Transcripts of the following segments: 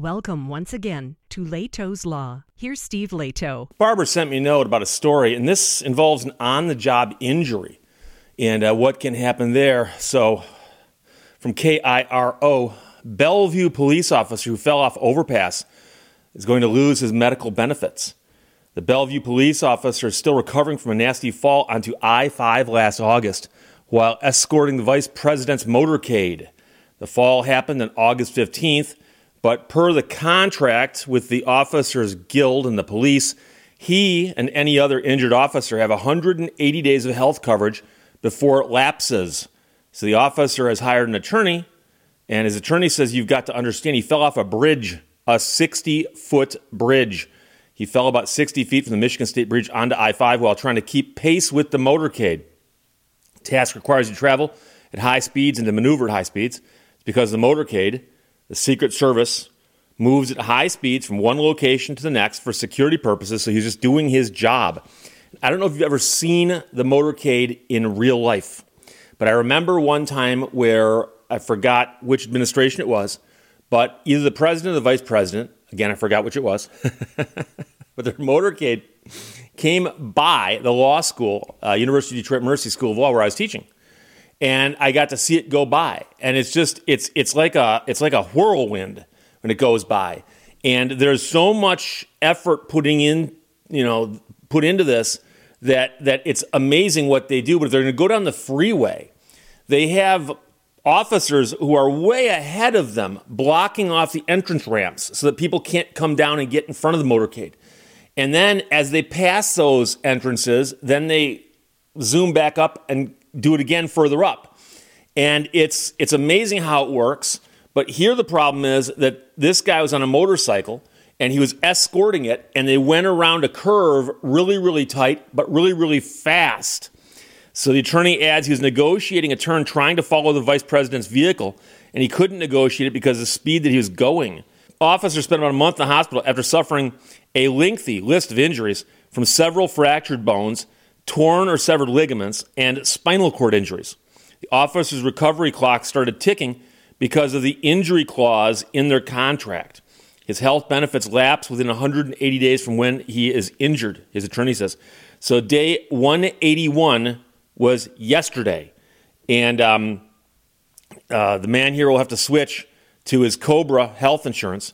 Welcome once again to Lehto's Law. Here's Steve Lehto. Barbara sent me a note about a story, and this involves an on the job injury and uh, what can happen there. So, from KIRO, Bellevue police officer who fell off overpass is going to lose his medical benefits. The Bellevue police officer is still recovering from a nasty fall onto I 5 last August while escorting the vice president's motorcade. The fall happened on August 15th but per the contract with the Officers Guild and the police, he and any other injured officer have 180 days of health coverage before it lapses. So the officer has hired an attorney, and his attorney says you've got to understand he fell off a bridge, a 60 foot bridge. He fell about 60 feet from the Michigan Street Bridge onto I 5 while trying to keep pace with the motorcade. Task requires you to travel at high speeds and to maneuver at high speeds. It's because the motorcade the Secret Service moves at high speeds from one location to the next for security purposes, so he's just doing his job. I don't know if you've ever seen the motorcade in real life, but I remember one time where I forgot which administration it was, but either the president or the vice president, again, I forgot which it was, but their motorcade came by the law school, uh, University of Detroit Mercy School of Law, where I was teaching and I got to see it go by. And it's just it's it's like a it's like a whirlwind when it goes by. And there's so much effort putting in, you know, put into this that that it's amazing what they do. But if they're going to go down the freeway, they have officers who are way ahead of them blocking off the entrance ramps so that people can't come down and get in front of the motorcade. And then as they pass those entrances, then they zoom back up and do it again further up. And it's it's amazing how it works. But here the problem is that this guy was on a motorcycle and he was escorting it, and they went around a curve really, really tight, but really, really fast. So the attorney adds he was negotiating a turn trying to follow the vice president's vehicle, and he couldn't negotiate it because of the speed that he was going. Officer spent about a month in the hospital after suffering a lengthy list of injuries from several fractured bones torn or severed ligaments, and spinal cord injuries. The officer's recovery clock started ticking because of the injury clause in their contract. His health benefits lapse within 180 days from when he is injured, his attorney says. So day 181 was yesterday. And um, uh, the man here will have to switch to his Cobra health insurance.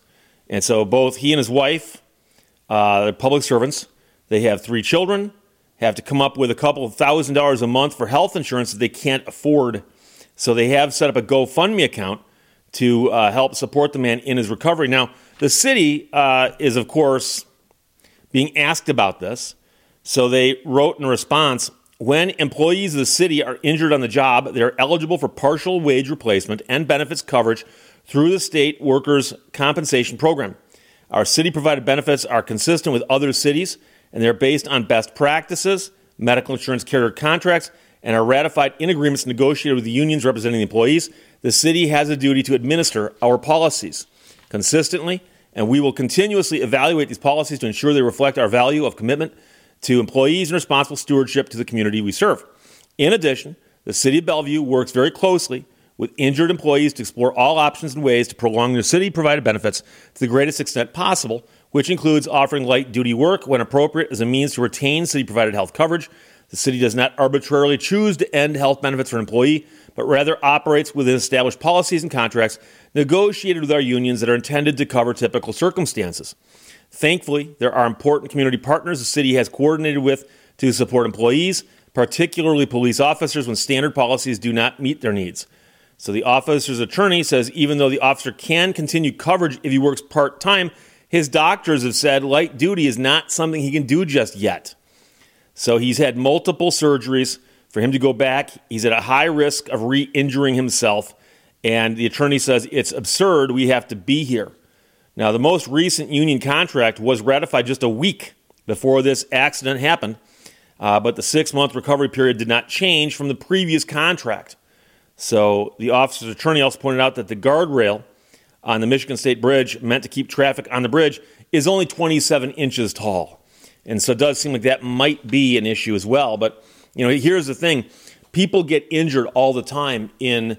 And so both he and his wife, uh, public servants, they have three children have to come up with a couple of thousand dollars a month for health insurance that they can't afford. So they have set up a GoFundMe account to uh, help support the man in his recovery. Now, the city uh, is, of course, being asked about this. So they wrote in response when employees of the city are injured on the job, they're eligible for partial wage replacement and benefits coverage through the state workers' compensation program. Our city provided benefits are consistent with other cities and they're based on best practices, medical insurance carrier contracts, and are ratified in agreements negotiated with the unions representing the employees. The city has a duty to administer our policies consistently, and we will continuously evaluate these policies to ensure they reflect our value of commitment to employees and responsible stewardship to the community we serve. In addition, the City of Bellevue works very closely with injured employees to explore all options and ways to prolong their city provided benefits to the greatest extent possible which includes offering light duty work when appropriate as a means to retain city provided health coverage. The city does not arbitrarily choose to end health benefits for an employee, but rather operates within established policies and contracts negotiated with our unions that are intended to cover typical circumstances. Thankfully, there are important community partners the city has coordinated with to support employees, particularly police officers, when standard policies do not meet their needs. So the officer's attorney says even though the officer can continue coverage if he works part time, his doctors have said light duty is not something he can do just yet. So he's had multiple surgeries. For him to go back, he's at a high risk of re injuring himself. And the attorney says it's absurd. We have to be here. Now, the most recent union contract was ratified just a week before this accident happened, uh, but the six month recovery period did not change from the previous contract. So the officer's attorney also pointed out that the guardrail on the Michigan Street Bridge, meant to keep traffic on the bridge, is only 27 inches tall. And so it does seem like that might be an issue as well. But, you know, here's the thing people get injured all the time in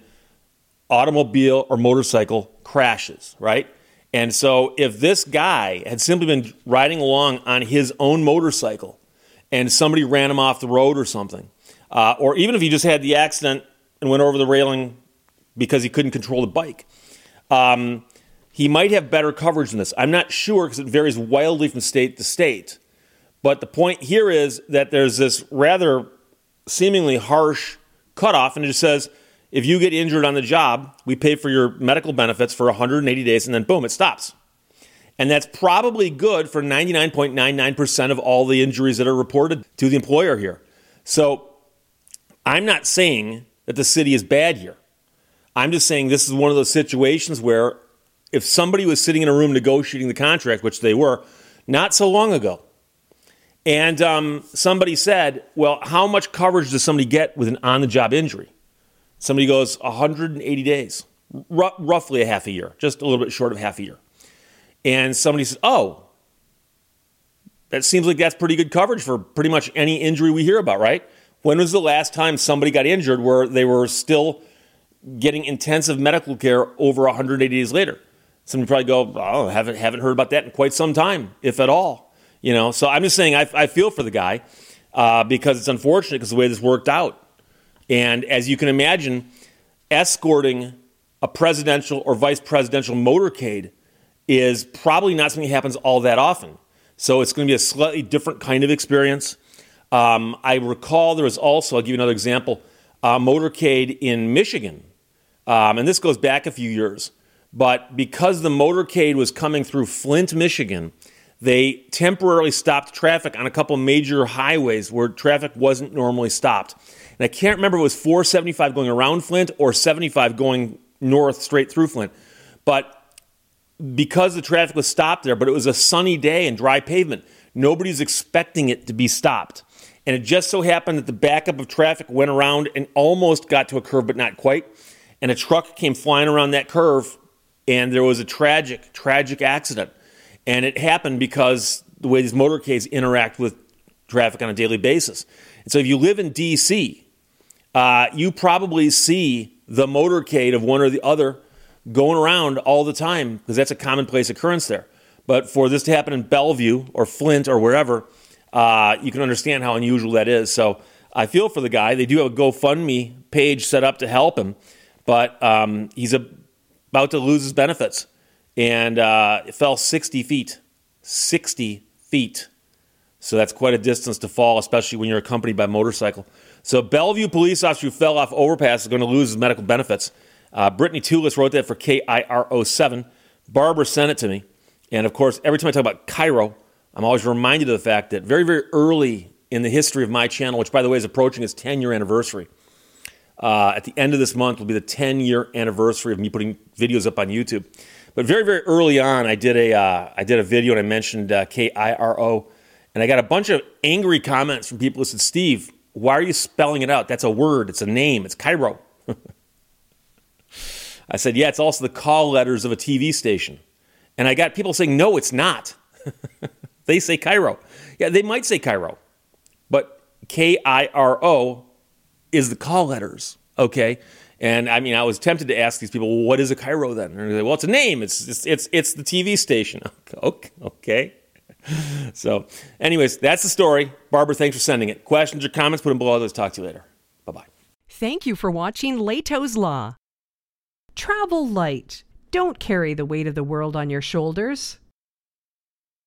automobile or motorcycle crashes, right? And so, if this guy had simply been riding along on his own motorcycle and somebody ran him off the road or something, uh, or even if he just had the accident and went over the railing because he couldn't control the bike, um, he might have better coverage than this. I'm not sure because it varies wildly from state to state. But the point here is that there's this rather seemingly harsh cutoff, and it just says if you get injured on the job, we pay for your medical benefits for 180 days, and then boom, it stops. And that's probably good for 99.99% of all the injuries that are reported to the employer here. So I'm not saying that the city is bad here. I'm just saying this is one of those situations where if somebody was sitting in a room negotiating the contract, which they were not so long ago, and um, somebody said, Well, how much coverage does somebody get with an on the job injury? Somebody goes 180 days, r- roughly a half a year, just a little bit short of half a year. And somebody says, Oh, that seems like that's pretty good coverage for pretty much any injury we hear about, right? When was the last time somebody got injured where they were still getting intensive medical care over 180 days later. Some probably go, oh, haven't haven't heard about that in quite some time, if at all. You know, so I'm just saying I, I feel for the guy uh, because it's unfortunate because the way this worked out. And as you can imagine, escorting a presidential or vice presidential motorcade is probably not something that happens all that often. So it's going to be a slightly different kind of experience. Um, I recall there was also, I'll give you another example, a motorcade in Michigan um, and this goes back a few years. But because the motorcade was coming through Flint, Michigan, they temporarily stopped traffic on a couple major highways where traffic wasn't normally stopped. And I can't remember it was 475 going around Flint or 75 going north straight through Flint. But because the traffic was stopped there, but it was a sunny day and dry pavement, nobody's expecting it to be stopped. And it just so happened that the backup of traffic went around and almost got to a curve, but not quite and a truck came flying around that curve, and there was a tragic, tragic accident. And it happened because the way these motorcades interact with traffic on a daily basis. And so if you live in D.C., uh, you probably see the motorcade of one or the other going around all the time because that's a commonplace occurrence there. But for this to happen in Bellevue or Flint or wherever, uh, you can understand how unusual that is. So I feel for the guy. They do have a GoFundMe page set up to help him but um, he's about to lose his benefits. And uh, it fell 60 feet. 60 feet. So that's quite a distance to fall, especially when you're accompanied by a motorcycle. So Bellevue police officer who fell off overpass is going to lose his medical benefits. Uh, Brittany Tulis wrote that for KIRO7. Barbara sent it to me. And of course, every time I talk about Cairo, I'm always reminded of the fact that very, very early in the history of my channel, which by the way is approaching its 10 year anniversary, uh, at the end of this month will be the 10 year anniversary of me putting videos up on YouTube. But very, very early on, I did a, uh, I did a video and I mentioned uh, K I R O. And I got a bunch of angry comments from people who said, Steve, why are you spelling it out? That's a word, it's a name, it's Cairo. I said, yeah, it's also the call letters of a TV station. And I got people saying, no, it's not. they say Cairo. Yeah, they might say Cairo, but K I R O is the call letters. Okay. And I mean, I was tempted to ask these people, well, what is a Cairo then? And they're like, well, it's a name. It's, it's, it's, it's the TV station. Okay. okay. So, anyways, that's the story. Barbara, thanks for sending it. Questions or comments, put them below. Let's talk to you later. Bye bye. Thank you for watching Lehto's Law. Travel light. Don't carry the weight of the world on your shoulders.